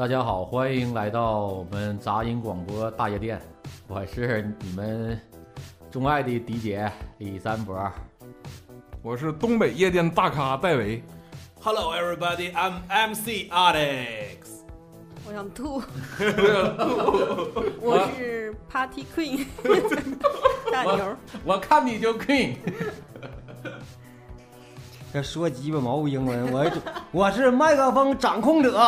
大家好，欢迎来到我们杂音广播大夜店，我是你们钟爱的迪姐李三博。我是东北夜店大咖戴维。Hello, everybody. I'm MC Alex. 我想吐，我是 Party Queen 大牛，我看你就 queen，这说鸡巴毛英文，我我是麦克风掌控者。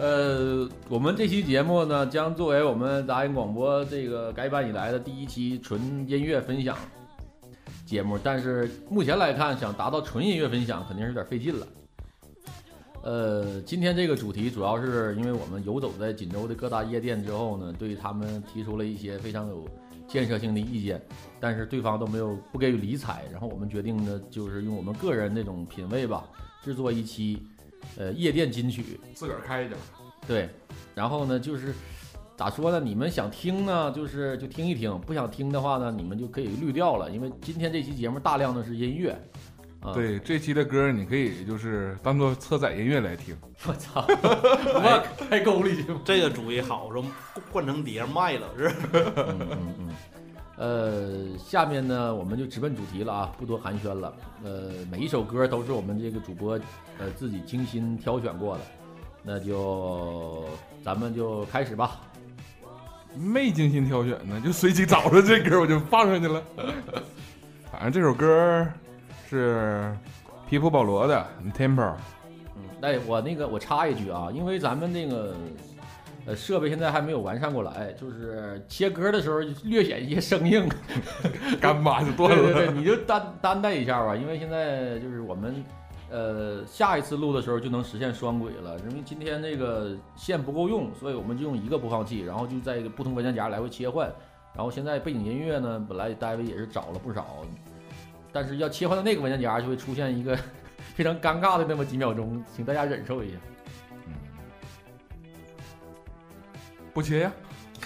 呃，我们这期节目呢，将作为我们杂音广播这个改版以来的第一期纯音乐分享节目，但是目前来看，想达到纯音乐分享肯定是有点费劲了。呃，今天这个主题主要是因为我们游走在锦州的各大夜店之后呢，对他们提出了一些非常有建设性的意见，但是对方都没有不给予理睬，然后我们决定呢，就是用我们个人那种品味吧，制作一期呃夜店金曲。自个儿开一点，对，然后呢，就是咋说呢？你们想听呢，就是就听一听；不想听的话呢，你们就可以滤掉了。因为今天这期节目大量的是音乐。啊，对这期的歌，你可以就是当做车载音乐来听。我操，我开沟里去。这个主意好，说换成碟卖了是？嗯嗯嗯。呃，下面呢，我们就直奔主题了啊，不多寒暄了。呃，每一首歌都是我们这个主播呃自己精心挑选过的，那就咱们就开始吧。没精心挑选呢，就随机找着这歌我就放上去了。反正这首歌是皮普保罗的《Tempo》。嗯，哎，我那个我插一句啊，因为咱们那个呃设备现在还没有完善过来，就是切歌的时候略显一些生硬，干巴就断了。对对，你就担担待一下吧，因为现在就是我们呃下一次录的时候就能实现双轨了，因为今天这个线不够用，所以我们就用一个播放器，然后就在一个不同文件夹来回切换，然后现在背景音乐呢，本来单位也是找了不少，但是要切换到那个文件夹就会出现一个 非常尴尬的那么几秒钟，请大家忍受一下。不切呀？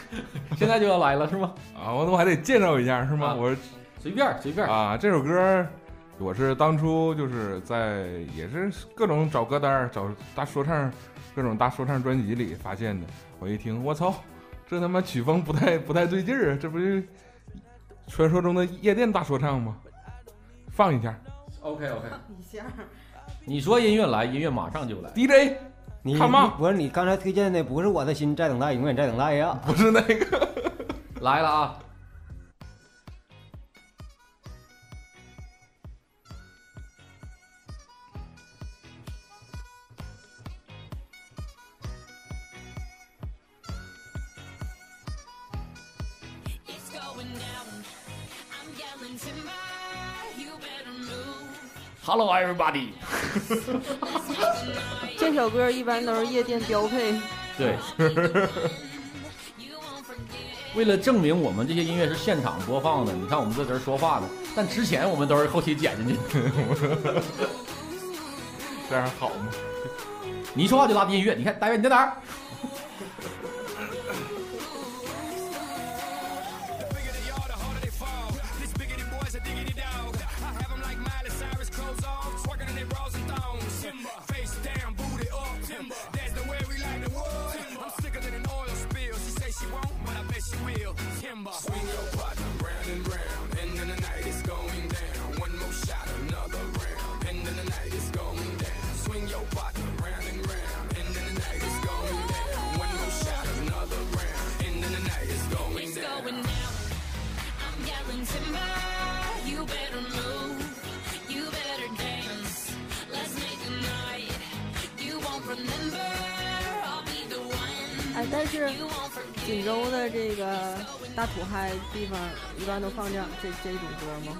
现在就要来了是吗？啊，我我还得介绍一下是吗？啊我随便随便，啊，这首歌我是当初就是在也是各种找歌单儿、找大说唱、各种大说唱专辑里发现的。我一听，我操，这他妈曲风不太不太对劲儿啊！这不是传说中的夜店大说唱吗？放一下 OK OK，一下 你说音乐来，音乐马上就来。，DJ 你看嘛你不是你刚才推荐的，不是我的心在等待，永远在等待呀。不是那个，来了啊！Going down. I'm yelling timber. You better move. Hello everybody，这首歌一般都是夜店标配，对. 为了证明我们这些音乐是现场播放的，你看我们在这儿说话呢，但之前我们都是后期剪进去的。这样好吗？你一说话就拉低音乐，你看大卫你在哪儿？是.锦州的这个大土嗨地方一般都放这样这这种歌吗？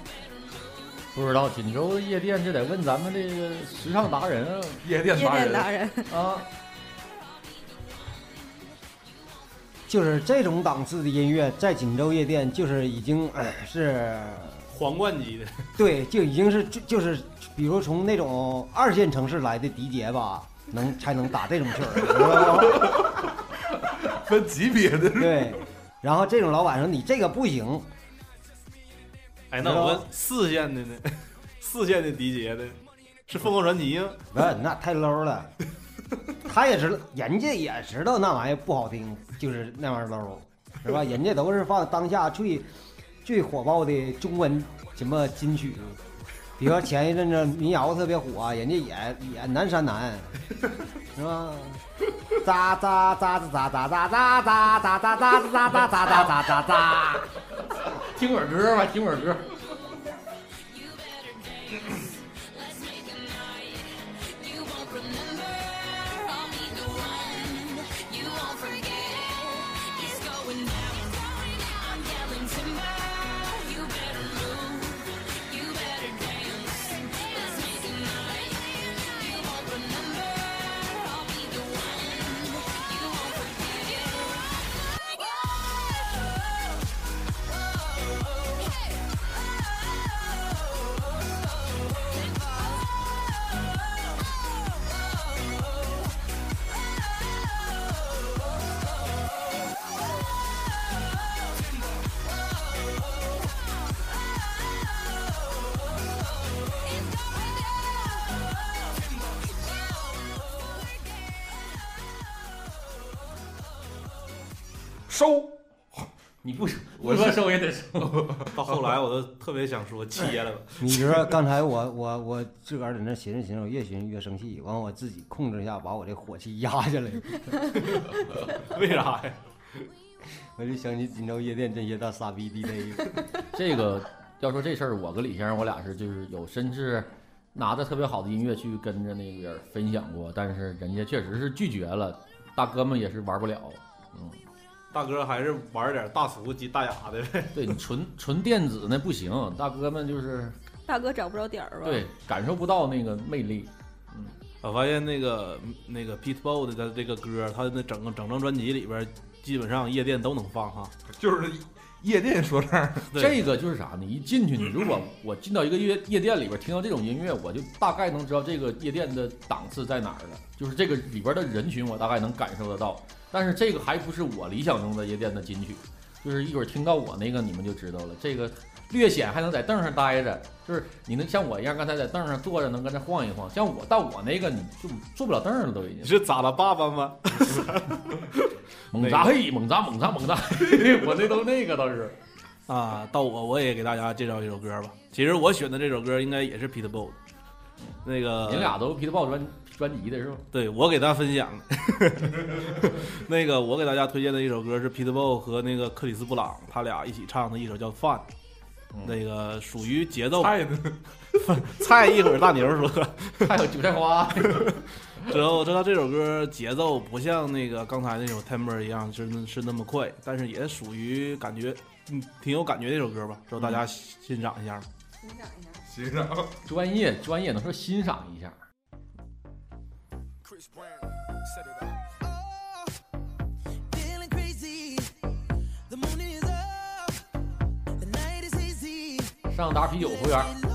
不知道锦州夜店这得问咱们这个时尚达人啊 夜夜店达人，店达人，啊！就是这种档次的音乐，在锦州夜店就是已经呃是，皇冠级的，对，就已经是就就是，比如从那种二线城市来的迪杰吧，能才能打这种曲儿？分级别的。对。然后这种老板说你这个不行，哎，那我问四线的呢？四线的迪杰的，是凤凰传奇吗？不是那太 low 了。他也知道，人家也知道那玩意儿不好听，就是那玩意儿 low，是吧？人家都是放当下最最火爆的中文什么金曲，比如说前一阵子民谣特别火，人家也也南山南，是吧？咋咋咋咋咋咋咋咋咋咋咋咋咋咋咋咋咋咋，听会儿歌吧，听会儿歌。收。你不收，我说收也得收。到后来我都特别想说切了吧，你说刚才我我我自个儿在那寻思寻思，我越寻思越生气，完我自己控制一下，把我这火气压下来。为啥呀？我就想起锦州夜店这些大傻逼 DJ。这个要说这事儿，我跟李先生我俩是就是有甚至拿着特别好的音乐去跟着那边分享过，但是人家确实是拒绝了，大哥们也是玩不了。嗯，大哥还是玩点大俗及大雅的呗。对你纯纯电子那不行，大哥们就是大哥找不着点儿吧？对感受不到那个魅力。嗯我发现那个那个 Pitbull 的这个歌，他的整个整张专辑里边，基本上夜店都能放哈。就是夜店说唱，对这个就是啥呢？一进去，你如果 我进到一个夜夜店里边听到这种音乐，我就大概能知道这个夜店的档次在哪儿了，就是这个里边的人群，我大概能感受得到。但是这个还不是我理想中的夜店的金曲，就是一会儿听到我那个你们就知道了。这个略显还能在凳上待着，就是你能像我一样刚才在凳上坐着能跟那晃一晃，像我到我那个你就坐不了凳了都已经。你是咋了爸爸吗？猛砸嘿，猛砸猛砸猛砸，嘿我那都那个倒是。啊，到我我也给大家介绍一首歌吧。其实我选的这首歌应该也是 Pitbull 的，那个你俩都是 Pitbull 专专辑的是吧？对我给大家分享的。那个我给大家推荐的一首歌是 Pitbull 和那个克里斯布朗他俩一起唱的一首叫《Fun》，嗯那个属于节奏菜呢 菜。一会儿大牛说，还有韭菜花。之后知道这首歌节奏不像那个刚才那首 Temper 一样是是那么快，但是也属于感觉嗯挺有感觉的一首歌吧，之后大家欣赏一下吧。欣赏一下。欣赏。专业专业能说欣赏一下。Chris Brown, set it up. Feeling crazy. The moon is up. The night is hazy. 上打啤酒，服务员。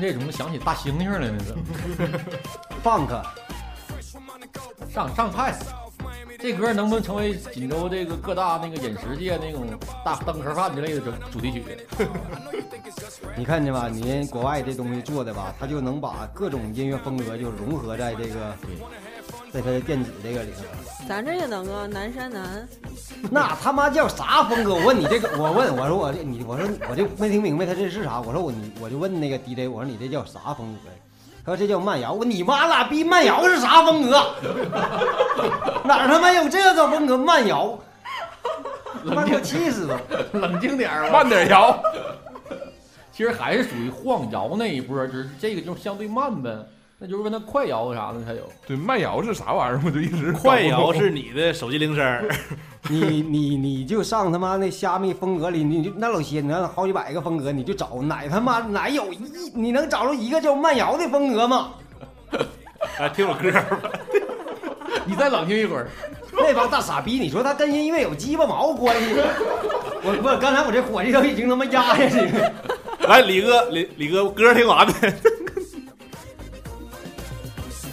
听这怎么想起大猩猩了呢？怎么 funk 上上派？这歌能不能成为锦州这个各大那个饮食界那种大灯盒饭之类的主主题曲？你看见吧？你国外这东西做的吧，它就能把各种音乐风格就融合在这个，在它的电子这个里头。咱这也能啊，南山南。那他妈叫啥风格？我问你这个，我问我说我这你我说我就没听明白他这是啥。我说我你我就问那个 DJ，我说你这叫啥风格？他说这叫慢摇。我说你妈拉逼慢摇是啥风格？哪他妈有这个风格慢摇？他妈给我气死了！冷静点儿。慢点摇。其实还是属于晃摇那一波，就是这个就相对慢呗。那就是问他快摇啥的才有。对，慢摇是啥玩意儿？我就一直快摇是你的手机铃声儿，你你你就上他妈那虾米风格里，你就那老些，你那好几百个风格，你就找哪他妈哪有一你能找着一个叫慢摇的风格吗？来 听首歌吧。你再冷静一会儿，那帮大傻逼，你说他跟音乐有鸡巴毛关系？我不，刚才我这火气都已经他妈压下去了。来，李哥，李李哥，歌听完了。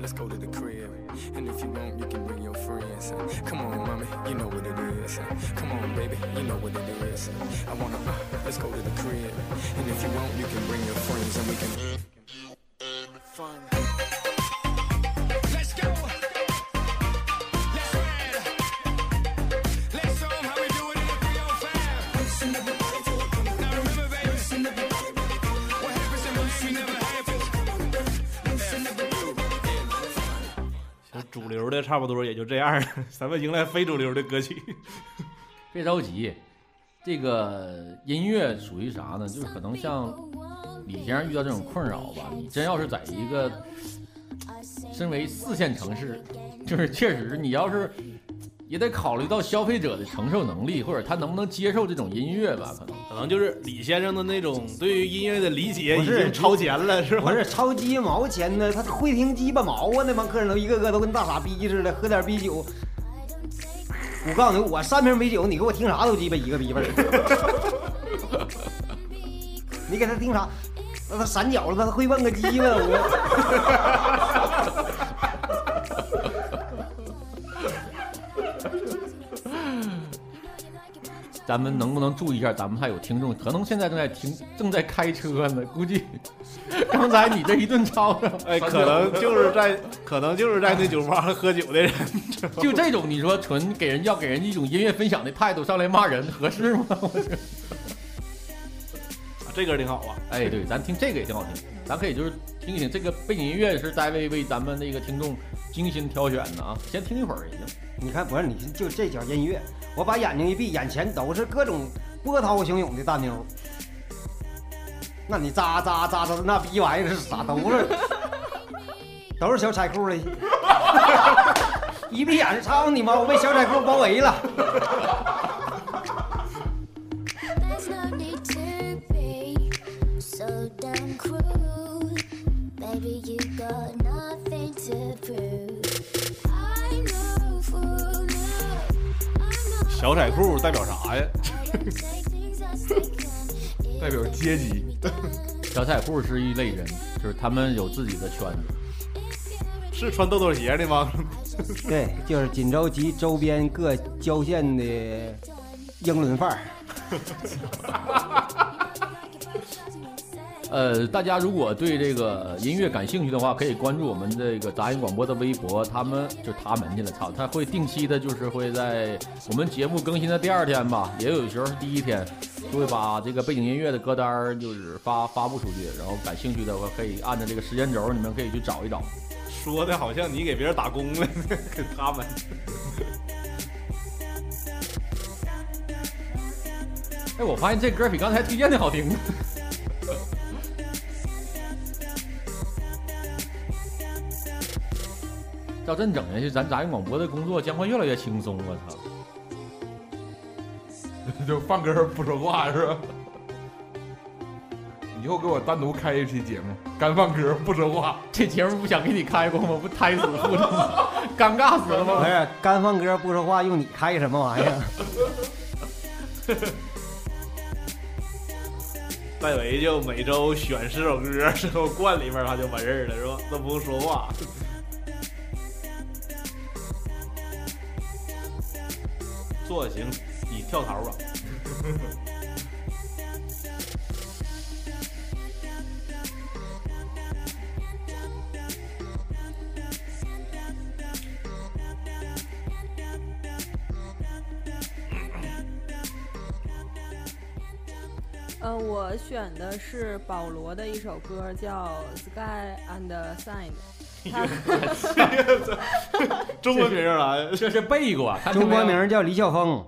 let's go to the crib. And if you want, you can bring your friends. Uh, come on, mommy, you know what it is. Uh, come on, baby, you know what it is. Uh, I wanna, uh, let's go to the crib. And if you want, you can bring your friends and we can. 差不多也就这样了，咱们迎来非主流的歌曲。别着急，这个音乐属于啥呢？就是可能像李先生遇到这种困扰吧，你真要是在一个身为四线城市，就是确实你要是也得考虑到消费者的承受能力，或者他能不能接受这种音乐吧，可能。可能就是李先生的那种对于音乐的理解已经超前了，是吧？不是超鸡毛钱呢，他会听鸡巴毛啊！那帮客人都一个个都跟大傻逼似的，喝点啤酒。我告诉你，我三瓶啤酒，你给我听啥都鸡巴一个逼味儿。你给他听啥？那他闪脚了，他会问个鸡巴我。咱们能不能注意一下？咱们还有听众，可能现在正在听，正在开车呢。估计 刚才你这一顿吵吵，哎，可能就是在，可能就是在那酒吧喝酒的人，就这种，你说纯给人要给人一种音乐分享的态度，上来骂人合适吗？这歌挺好啊。哎，对，咱听这个也挺好听，咱可以就是听一听这个背景音乐是在为为咱们那个听众精心挑选的啊，先听一会儿也行。你看，不是你就这小音乐，我把眼睛一闭，眼前都是各种波涛汹涌的大妞儿。那你扎扎扎扎那逼玩意儿是啥？都是 都是小彩裤的，一闭眼就操你妈！我被小彩裤包围了。There's no need to be so damn cruel. Baby, you got 小彩裤代表啥呀. 代表阶级。小彩裤是一类人，就是他们有自己的圈子。是穿豆豆鞋的吗？对，就是锦州及周边各郊县的英伦范儿。呃，大家如果对这个音乐感兴趣的话，可以关注我们这个杂音广播的微博，他们就他们去了，操，他会定期的，就是会在我们节目更新的第二天吧，也有时候是第一天，就会把这个背景音乐的歌单儿就是发发布出去，然后感兴趣的话可以按照这个时间轴，你们可以去找一找。说的好像你给别人打工了，给 他们。哎，我发现这歌比刚才推荐的好听。照真整下去，咱杂音广播的工作将会越来越轻松。我操！就放歌不说话是吧？以后给我单独开一期节目，干放歌不说话。这节目不想给你开过吗？不胎死腹中吗？尴尬死了吗？不是干放歌不说话，用你开什么玩意儿？戴维就每周选十首歌，之后灌里面他就完事儿了，是吧？都不用说话。做行，你跳槽吧。嗯，我选的是保罗的一首歌，叫《Sky and Sign》。他 中文名啊，这是背过，中国名叫李晓峰，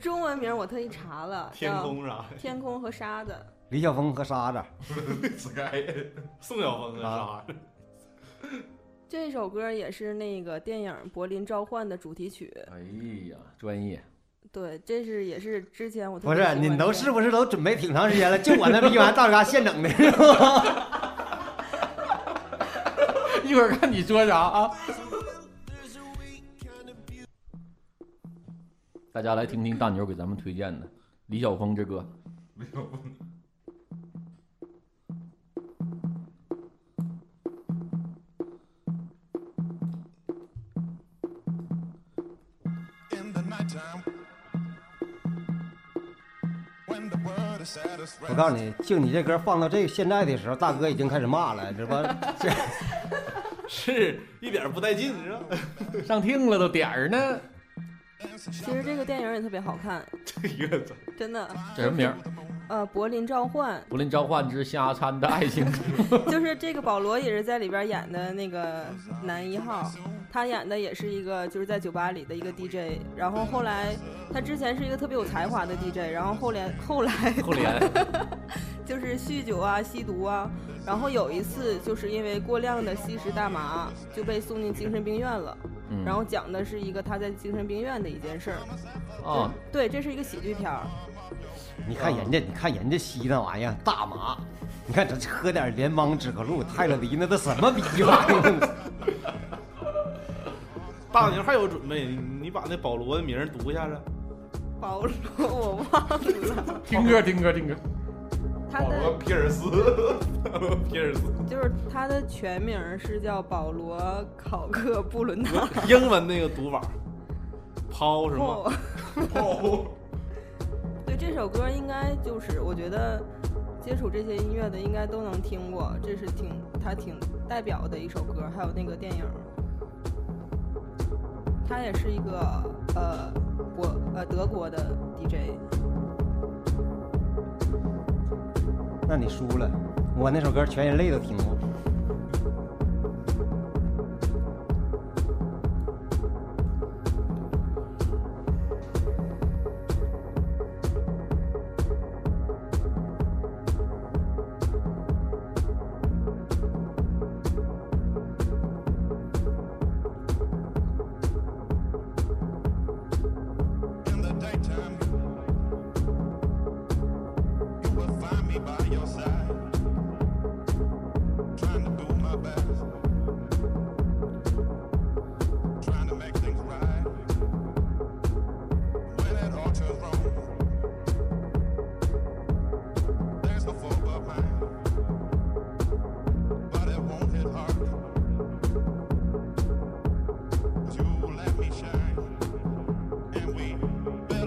中文名我特意查了，天空啥？天空和沙子。李晓峰和沙子。Sky 宋晓峰和沙子？这首歌也是那个电影《柏林召唤》的主题曲。哎呀，专业，对，这是也是之前我不是，你都是不是都准备挺长时间了？就我那逼玩意儿到家现整的，是吧？一会儿看你说啥啊？大家来听听大牛给咱们推荐的李晓峰之歌。我告诉你，就你这歌放到这现在的时候，大哥已经开始骂了，知道吧？这 是一点不带劲，是吧？上听了都点儿呢，其实这个电影也特别好看，这个真的。叫什么名？呃，柏林召唤，柏林召唤之下餐的爱情。就是这个保罗也是在里边演的那个男一号，他演的也是一个就是在酒吧里的一个 DJ，然后后来他之前是一个特别有才华的 DJ，然后后来后来后联就是酗酒啊、吸毒啊，然后有一次就是因为过量的吸食大麻就被送进精神病院了，嗯然后讲的是一个他在精神病院的一件事儿。啊，对，这是一个喜剧片儿。你看人家，你看人家吸那玩意儿大麻，你看这喝点联邦止咳露、泰勒迪，那都什么逼玩意儿？大牛还有准备，你你把那保罗的名儿读一下子。保罗，我忘了，听歌听歌听歌。他的皮尔斯，皮尔斯，就是他的全名是叫保罗考克布伦纳。英文那个读法，抛是吗？哦抛。对这首歌应该就是我觉得接触这些音乐的应该都能听过，这是挺他挺代表的一首歌，还有那个电影，他也是一个呃国呃德国的 DJ。那你输了，我那首歌全人类都听过。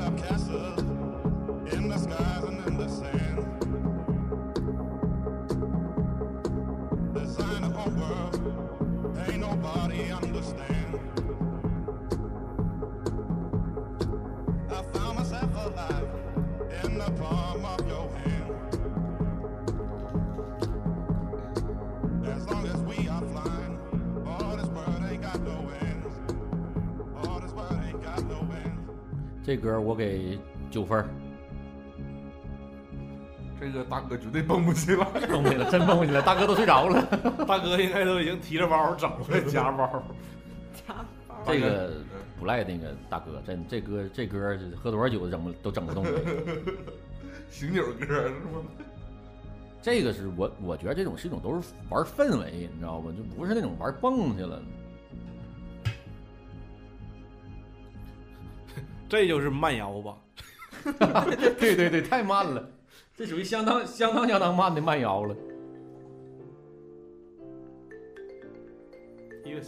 up, Castle. 这歌我给九分儿，这个大哥绝对蹦不起来，蹦不起来，真蹦不起来，大哥都睡着了。大哥应该都已经提着包整回来夹包。这个不赖那个大哥，真这歌这歌喝多少酒都整不都整不动。醒酒歌是吗？这个是我我觉得这种是一种都是玩氛围，你知道吧？就不是那种玩蹦去了。这就是慢摇吧？对对对，太慢了，这属于相当相当相当慢的慢摇了。yes，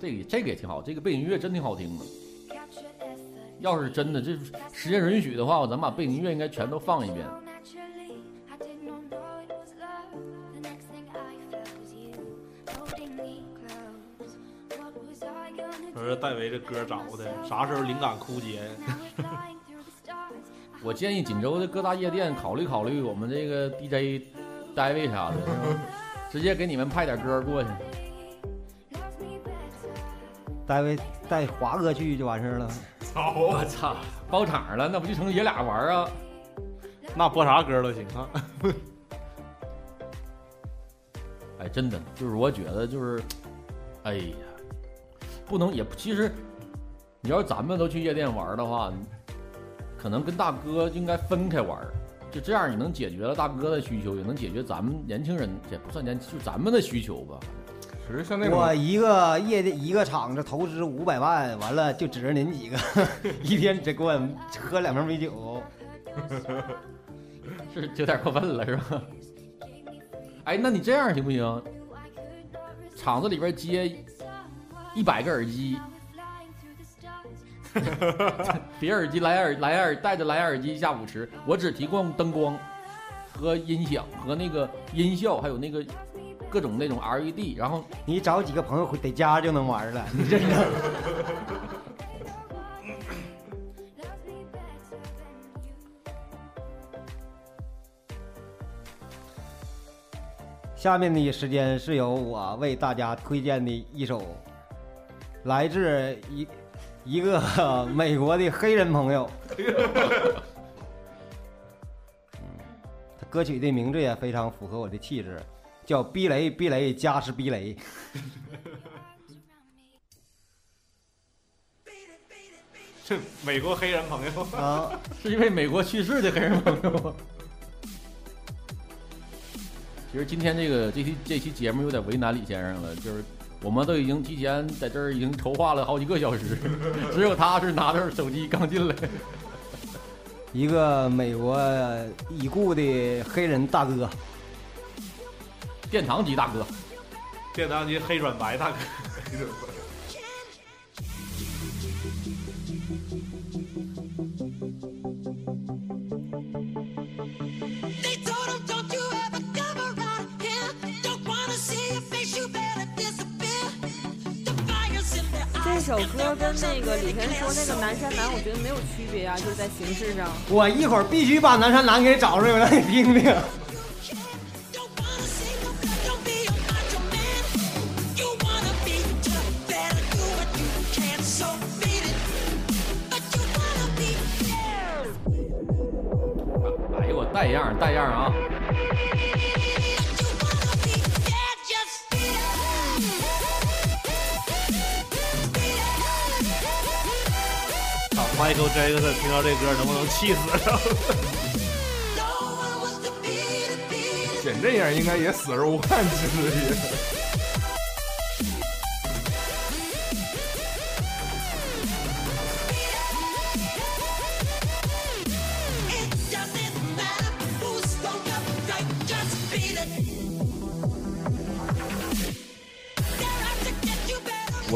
这个这个也挺好，这个背景音乐真挺好听的。要是真的这时间允许的话，咱把背景音乐应该全都放一遍。我说戴维这歌找的，啥时候灵感枯竭？我建议锦州的各大夜店考虑考虑我们这个 DJ 单位啥的，直接给你们派点歌过去。戴维带华哥去就完事儿了。操！我操，包场了，那不就成爷俩玩儿啊？那播啥歌都行啊。哎，真的，就是我觉得就是，哎呀，不能也其实，你要是咱们都去夜店玩的话，可能跟大哥应该分开玩，就这样你能解决了大哥的需求，也能解决咱们年轻人也不算年，就咱们的需求吧。其实像那种我一个夜店一个厂子投资五百万，完了就指着您几个，一天只给我喝两瓶啤酒。是有点过分了，是吧？哎，那你这样行不行？厂子里边接一百个耳机，别耳机蓝牙耳蓝牙耳带着蓝牙耳机下舞池，我只提供灯光和音响和那个音效，还有那个各种那种 LED，然后你找几个朋友回在家就能玩了，你真的。下面的时间是由我为大家推荐的一首来自一一个 美国的黑人朋友。嗯，他歌曲的名字也非常符合我的气质，叫避雷避雷加是避雷。这美国黑人朋友啊，是一位美国去世的黑人朋友。其实今天这个这期这期节目有点为难李先生了，就是我们都已经提前在这儿已经筹划了好几个小时，只有他是拿着手机刚进来。一个美国已故的黑人大哥，殿堂级大哥，殿堂级黑转白大哥。这首歌跟那个李晨说那个南山南，我觉得没有区别啊，就是在形式上。我一会儿必须把南山南给找出来，我让你听听。气死了？剪这样应该也死而无憾，其实也。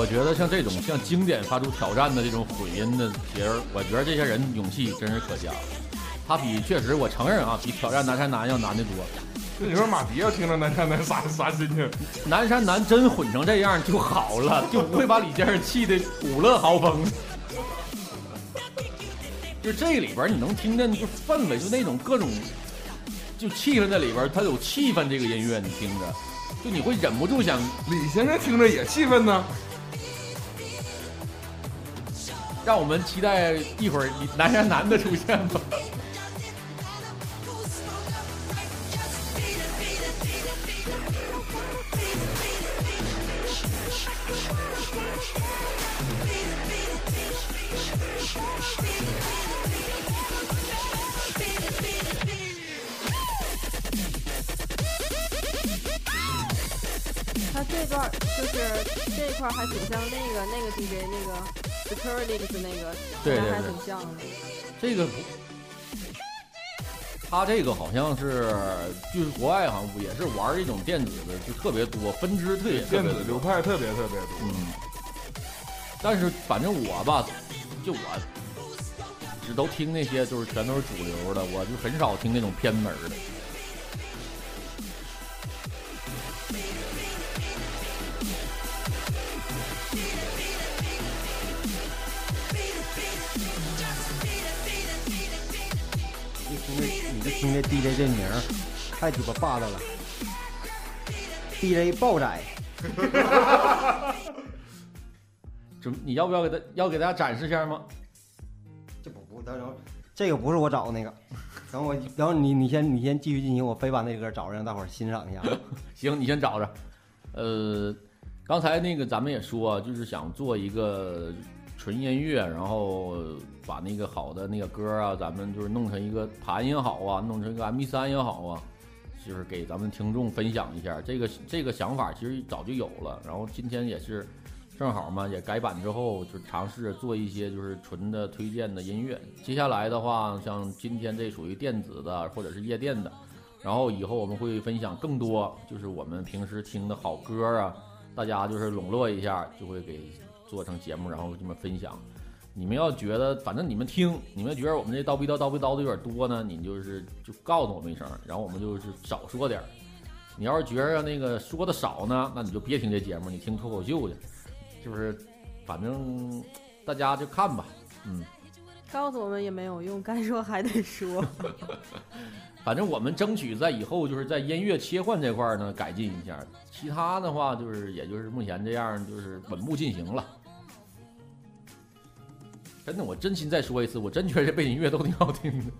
我觉得像这种像经典发出挑战的这种混音的节儿，我觉得这些人勇气真是可嘉。他比确实，我承认啊，比挑战南山南要难得多。那你说马迪要听着南山南啥啥心情？南山南真混成这样就好了，就不会把李先生气得五乐豪风。就这里边你能听见就氛围，就那种各种就气氛在里边，它有气氛这个音乐你听着，就你会忍不住想。李先生听着也气愤呢。让我们期待一会儿南山南的出现吧。他这段就是这块还挺像那个那个 DJ 那个 I x 那个，对对还对挺像的。这个不，他这个好像是就是国外好像也是玩这种电子的就特别多，分支特别特别多电子流派特别特别多。嗯，但是反正我吧，就我只都听那些就是全都是主流的，我就很少听那种偏门的。听这 DJ 这名儿，太鸡巴霸道了，DJ 爆仔。准你要不要给他要给大家展示一下吗？这不不，等会儿这个不是我找的那个，等我，然后你你先你先继续进行，我非把那歌找着，让大伙儿欣赏一下。行，你先找着。呃，刚才那个咱们也说，就是想做一个纯音乐，然后把那个好的那个歌啊，咱们就是弄成一个盘也好啊，弄成一个 MP 三也好啊，就是给咱们听众分享一下。这个这个想法其实早就有了，然后今天也是正好嘛，也改版之后就尝试做一些就是纯的推荐的音乐。接下来的话，像今天这属于电子的或者是夜店的。然后以后我们会分享更多，就是我们平时听的好歌啊，大家就是笼络一下，就会给做成节目，然后这么分享。你们要觉得，反正你们听，你们觉得我们这叨逼叨叨逼叨的有点多呢，你就是就告诉我们一声，然后我们就是少说点儿。你要是觉得那个说的少呢，那你就别听这节目，你听脱口秀去，就是反正大家就看吧，嗯。告诉我们也没有用，该说还得说。反正我们争取在以后就是在音乐切换这块呢改进一下，其他的话就是也就是目前这样，就是稳步进行了。真的，我真心再说一次，我真觉得这背景音乐都挺好听的。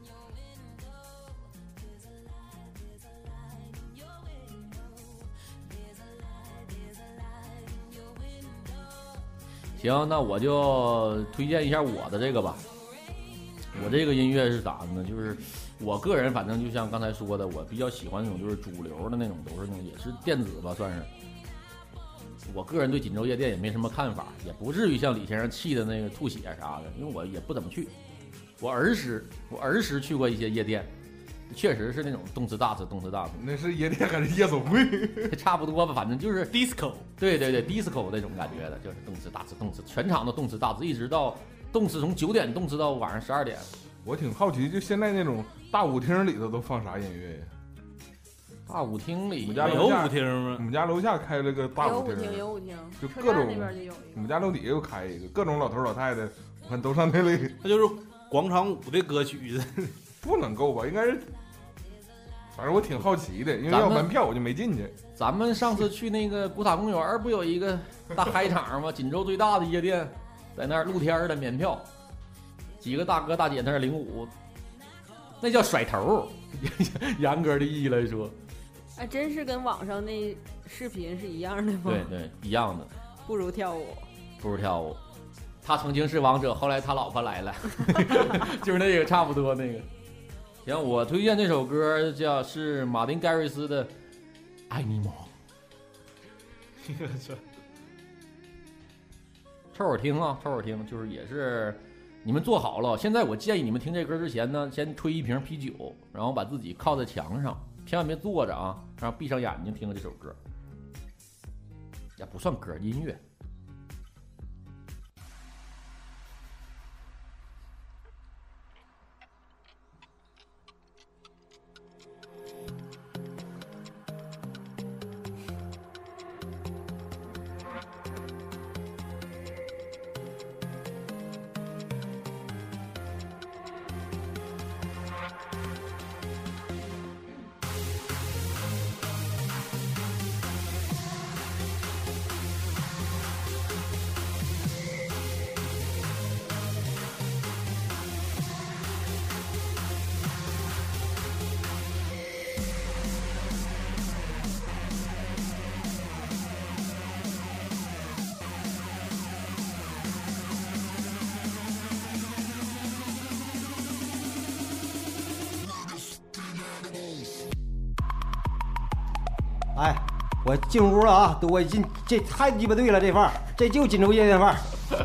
行，那我就推荐一下我的这个吧。我这个音乐是咋的呢？就是我个人，反正就像刚才说的，我比较喜欢那种就是主流的那种，都是那种也是电子吧，算是。我个人对锦州夜店也没什么看法，也不至于像李先生气的那个吐血啥的，因为我也不怎么去。我儿时，我儿时去过一些夜店，确实是那种动次大次，动次大次。那是夜店还是夜总会？差不多吧，反正就是 disco。对对对，disco 那种感觉的，就是动次大次，动次，全场都动次大次，一直到动次从九点动次到晚上十二点。我挺好奇，就现在那种大舞厅里头都放啥音乐呀？大舞厅里我们家有楼下舞厅吗我们家楼下开了个大舞有舞厅，有舞厅，车站就各种那边就有一我们家楼底下又开一个，各种老头老太太，我看都上那里。那就是广场舞的歌曲，不能够吧？应该是，反正我挺好奇的，因为咱们要门票我就没进去。咱们上次去那个古塔公园儿，不有一个大嗨场吗？锦州最大的夜店，在那儿露天的免票，几个大哥大姐在那儿领舞，那叫甩头儿。严格的意义来说，哎，真是跟网上那视频是一样的吗？对，对，一样的，不如跳舞。不如跳舞。他曾经是王者，后来他老婆来了，就是那个差不多那个。行，我推荐这首歌叫是马丁·盖瑞斯的《爱你吗》。凑合听啊，凑合听，就是也是你们做好了。现在我建议你们听这歌之前呢，先吹一瓶啤酒，然后把自己靠在墙上，千万别坐着啊，然后闭上眼睛听这首歌。也不算歌，音乐。我进屋了啊！我进这太鸡巴对了，这范儿，这就锦州夜店范儿。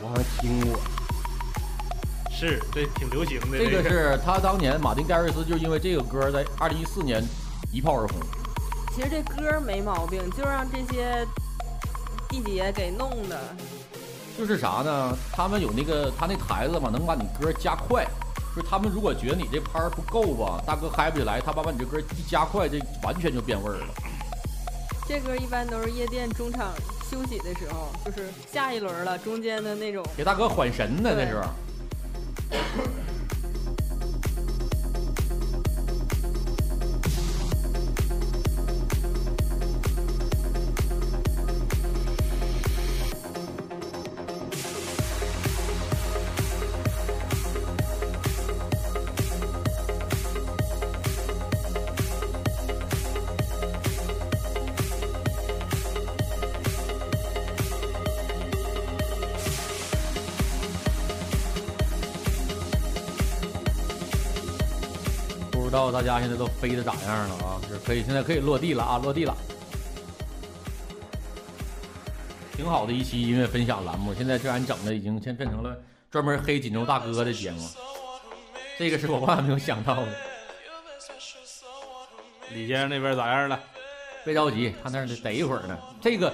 我好像听过，是这挺流行的。这个是他当年马丁·盖瑞斯就是因为这个歌在二零一四年一炮而红。其实这歌没毛病，就让这些地姐给弄的。就是啥呢？他们有那个他那台子嘛，能把你歌加快。就是他们如果觉得你这拍儿不够吧，大哥嗨不起来，他把把你这歌一加快，这完全就变味儿了。这歌一般都是夜店中场休息的时候，就是下一轮了，中间的那种。给大哥缓神呢，那时 家现在都飞的咋样了啊？是可以，现在可以落地了啊，落地了。挺好的一期音乐分享栏目，现在这俺整的已经现变成了专门黑锦州大哥的节目，这个是我万万没有想到的。李先生那边咋样了？别着急，他那儿得得一会儿呢。这个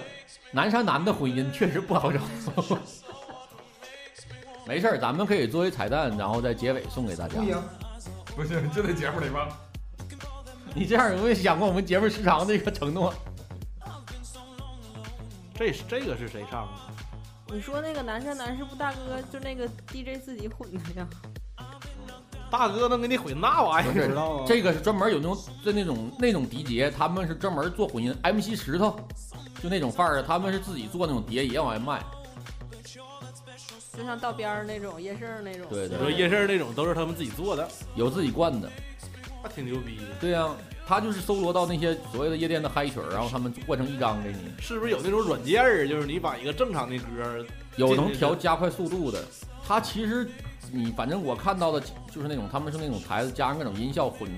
南山南的婚姻确实不好找。没事儿，咱们可以作为彩蛋，然后在结尾送给大家。不行，不行，就在节目里吧。你这样有没有想过我们节目时长的一个承诺？这是这个是谁唱的？你说那个南山南是不大哥就那个 DJ 自己混的呀？大哥能给你混那玩意儿？知道啊。这个是专门有那种就那种那种迪杰，他们是专门做混音，MC 石头就那种范儿的，他们是自己做那种碟也往外卖。就像道边儿那种夜市儿那种。对对你说夜市那种都是他们自己做的，有自己灌的。那挺牛逼的。对呀、他就是搜罗到那些所谓的夜店的嗨曲儿，然后他们灌成一张给你，是不是有那种软件儿，就是你把一个正常的歌儿，有能调加快速度的。他其实你反正我看到的就是那种他们是那种台子加上各种音效混，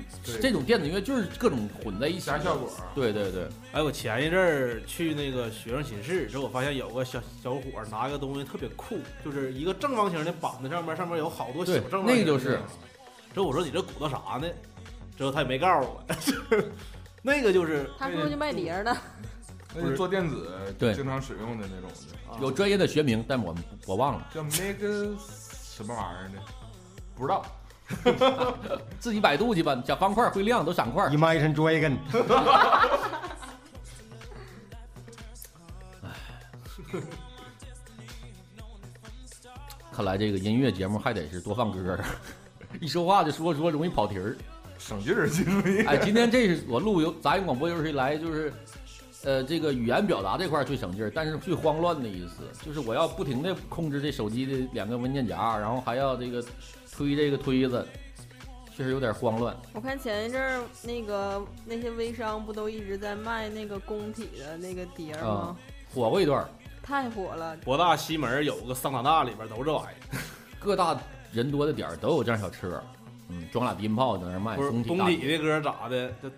这种电子音乐就是各种混在一起加效果。对对对，哎，我前一阵儿去那个学生寝室之后，我发现有个小小伙儿拿个东西特别酷，就是一个正方形的板子上面，上面有好多小正方形。那个就是之后我说你这鼓捣啥呢？之后他也没告诉我，那个就是他说就卖碟儿的，那是做电子对经常使用的那种的，啊有专业的学名，但我我忘了，叫 Mega 什么玩意儿的，不知道。自己百度去吧。小方块会亮都闪块儿。Imagine Dragon，看来这个音乐节目还得是多放歌儿，一说话就说说容易跑题儿。省劲儿，其实哎，今天这是我录有杂音广播有史以来就是，呃，这个语言表达这块儿最省劲儿，但是最慌乱的一次，就是我要不停的控制这手机的两个文件夹，然后还要这个推这个推子，确实有点慌乱。我看前一阵儿那个那些微商不都一直在卖那个工体的那个碟儿吗啊？火过一段儿，太火了，博大西门有个桑塔纳，里边都这玩意儿。各大人多的点儿都有这样小车，嗯，装俩低音炮在那儿卖。工体的歌咋的？这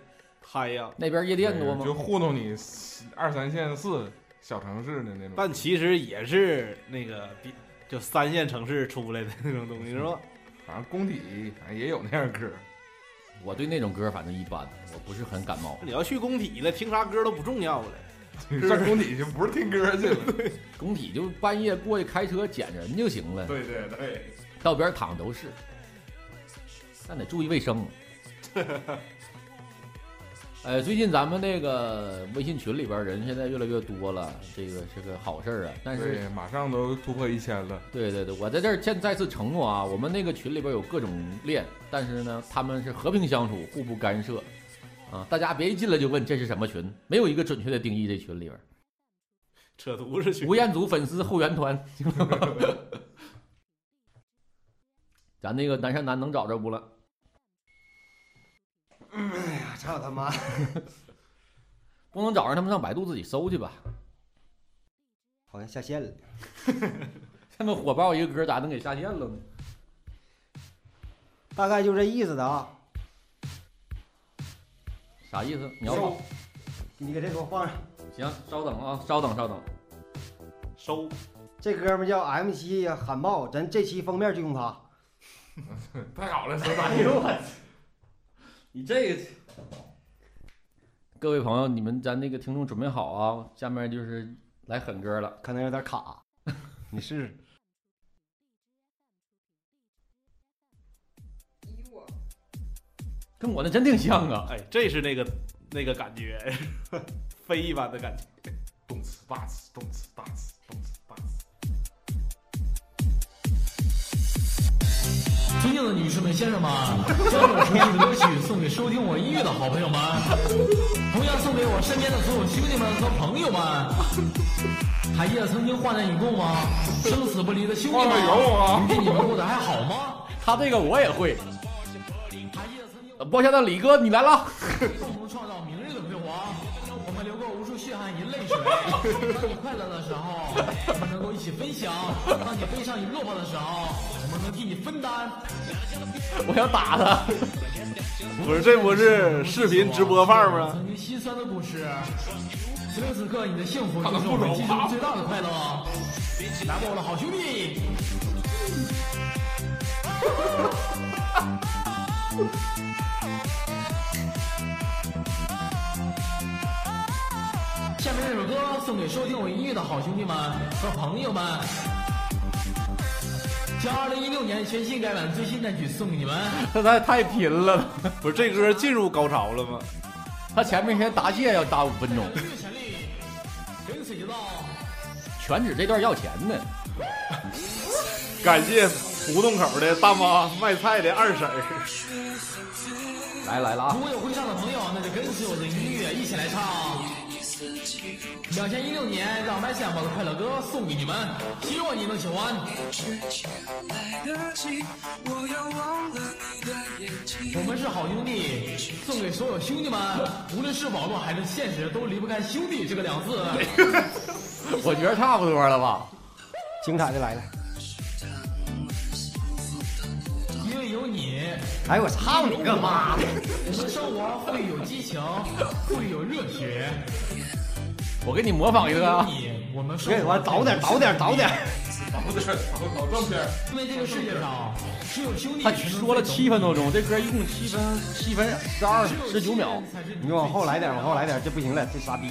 嗨呀！那边夜店多吗就？糊弄你二三线四小城市的那种。但其实也是那个比就三线城市出来的那种东西，是吧？反正工体反正也有那样歌，我对那种歌反正一般，我不是很感冒。你要去工体了，听啥歌都不重要了。上工体就不是听歌去了。工体就半夜过去开车捡人就行了。对对对，道边躺都是，但得注意卫生。呃，最近咱们那个微信群里边人现在越来越多了，这个是个好事儿啊。但是，对，马上都突破一千了。对对对，我在这儿现再次承诺啊，我们那个群里边有各种链，但是呢，他们是和平相处，互不干涉。啊，大家别一进来就问这是什么群，没有一个准确的定义。这群里边，扯犊子去。吴彦祖粉丝后援团，咱那个南山南能找着不了？操他妈！不能找着他们上百度自己搜去吧。好像下线了。这么火爆一个歌，咋能给下线了呢？大概就这意思的啊。啥意思？你要收你给这给我放上。行，稍等啊，稍等稍等。收这哥们叫 M 七喊爆，咱这期封面就用他。太好了，说啥哎呦我，你这个，各位朋友，你们咱那个听众准备好啊，下面就是来狠歌了。可能有点卡，你试试。跟我那真挺像啊！哎，这是那个那个感觉，飞一般的感觉。动次打次，动次大次，尊敬的女士们、先生们，将我熟悉的歌曲送给收听我音乐的好朋友们，同样送给我身边的所有兄弟们和朋友们。还记得曾经患难与共吗？生死不离的兄弟们，患难有啊如今你们过得还好吗？他这个我也会。还记得曾经呃抱歉的李哥，你来了。共同创造明泪水。当你快乐的时候，我们能够一起分享；当你悲伤与落魄的时候，我们能替你分担。我想打他。不是，这不是视频直播范儿吗？曾经心酸的故事。此时此刻，你的幸福就是我们其中。最大的快乐。来吧，我的好兄弟！这首歌送给收听我音乐的好兄弟们和朋友们，将2016年全新改版最新单曲送给你们。他太太拼了，不是，这歌进入高潮了吗？他前面先答谢要答五分钟，音乐潜力，跟随就到。全指这段要钱呢。感谢胡同口的大妈卖菜的二婶儿。来来了啊如！果有会唱的朋友，那就跟随我的音乐一起来唱。两千一六年，让麦斯两宝的快乐歌送给你们，希望你能喜欢。我们是好兄弟，送给所有兄弟们，无论是网络还是现实，都离不开兄弟这个两字。我觉得差不多了吧。精彩的来了！因为有你，哎，我操你个妈的！我们生活会有激情，会有热血。我给你模仿一个啊。你，我们生别，活我早点，早点，早点！老点儿，老老正片儿。因为这个世界上只有兄弟他说了七分多钟，这歌一共七分七分十二十九秒。你往后来点，往后来点，这不行了，这傻逼！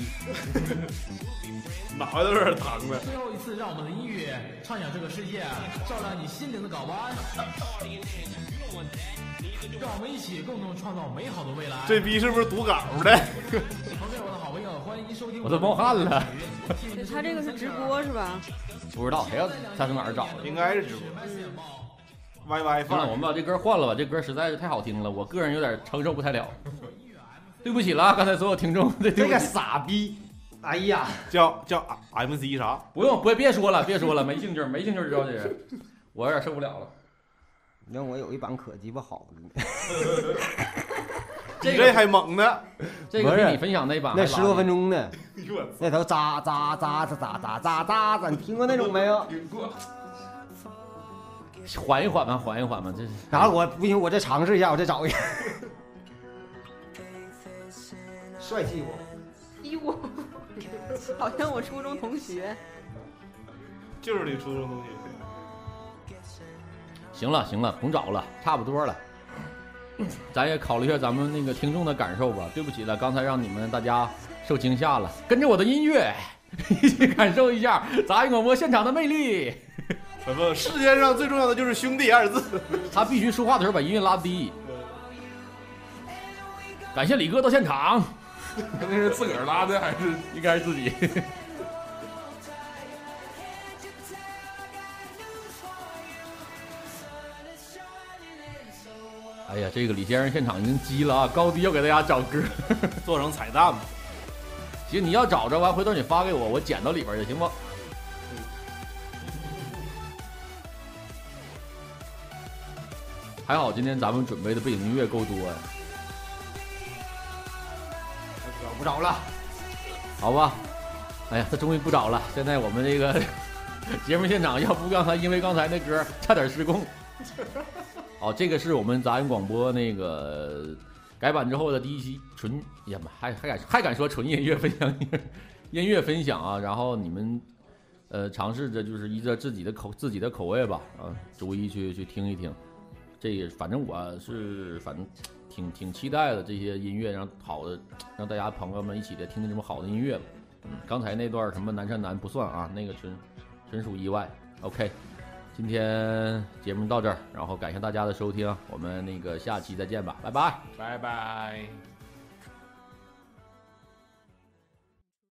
脑袋都有点疼了。最后一次，让我们的音乐畅想这个世界，照亮你心灵的港湾。让我们一起共同创造美好的未来。这逼是不是读稿的？OK，我的好。我都冒汗了。他这个是直播是吧？不知道谁要他从哪儿找的。应该是直播。Y Y 行了，我们把这歌换了吧，这歌实在是太好听了，我个人有点承受不太了。对不起了，刚才所有听众，对这个。傻逼！哎呀，叫叫 M C 啥？不用，不别说了，别说了，没兴趣，没兴趣知道这人，我有点受不了了。让我有一版可鸡巴好了呢。这个比这还猛呢！这个不是比你分享那版还那十多分钟，钟呢，那头喳喳喳喳喳喳喳喳喳，你听过那种没有？缓一缓吧，缓一缓吧，这是。然后我不行，我再尝试一下，我再找一个。帅气不？哟，好像我初中同学。就是你初中同学。行了行了，甭找了，差不多了。咱也考虑一下咱们那个听众的感受吧。对不起了，刚才让你们大家受惊吓了。跟着我的音乐，一起感受一下杂音广播现场的魅力。什么？世界上最重要的就是兄弟二字。他必须说话的时候把音乐拉低。感谢李哥到现场，那是自个儿拉的还是？应该是自己。哎呀，这个李先生现场已经急了啊！高低要给大家找歌。做成彩蛋吧。行，你要找着完，回头你发给我，我剪到里边去，行不？还好今天咱们准备的背景音乐够多呀，找不着了。好吧？哎呀，他终于不找了。现在我们这个 节目现场，要不刚才因为刚才那歌差点失控。哦，这个是我们杂音广播那个改版之后的第一期纯，哎呀妈，还还敢还敢说纯音乐分享音乐分享啊！然后你们呃尝试着就是依着自己的口自己的口味吧，啊，逐一去去听一听。这也反正我是反正挺挺期待的这些音乐，让好的让大家朋友们一起的听听这么好的音乐吧。嗯，刚才那段什么南山南不算啊，那个纯纯属意外。OK，今天节目到这儿，然后感谢大家的收听，我们那个下期再见吧，拜拜。拜拜。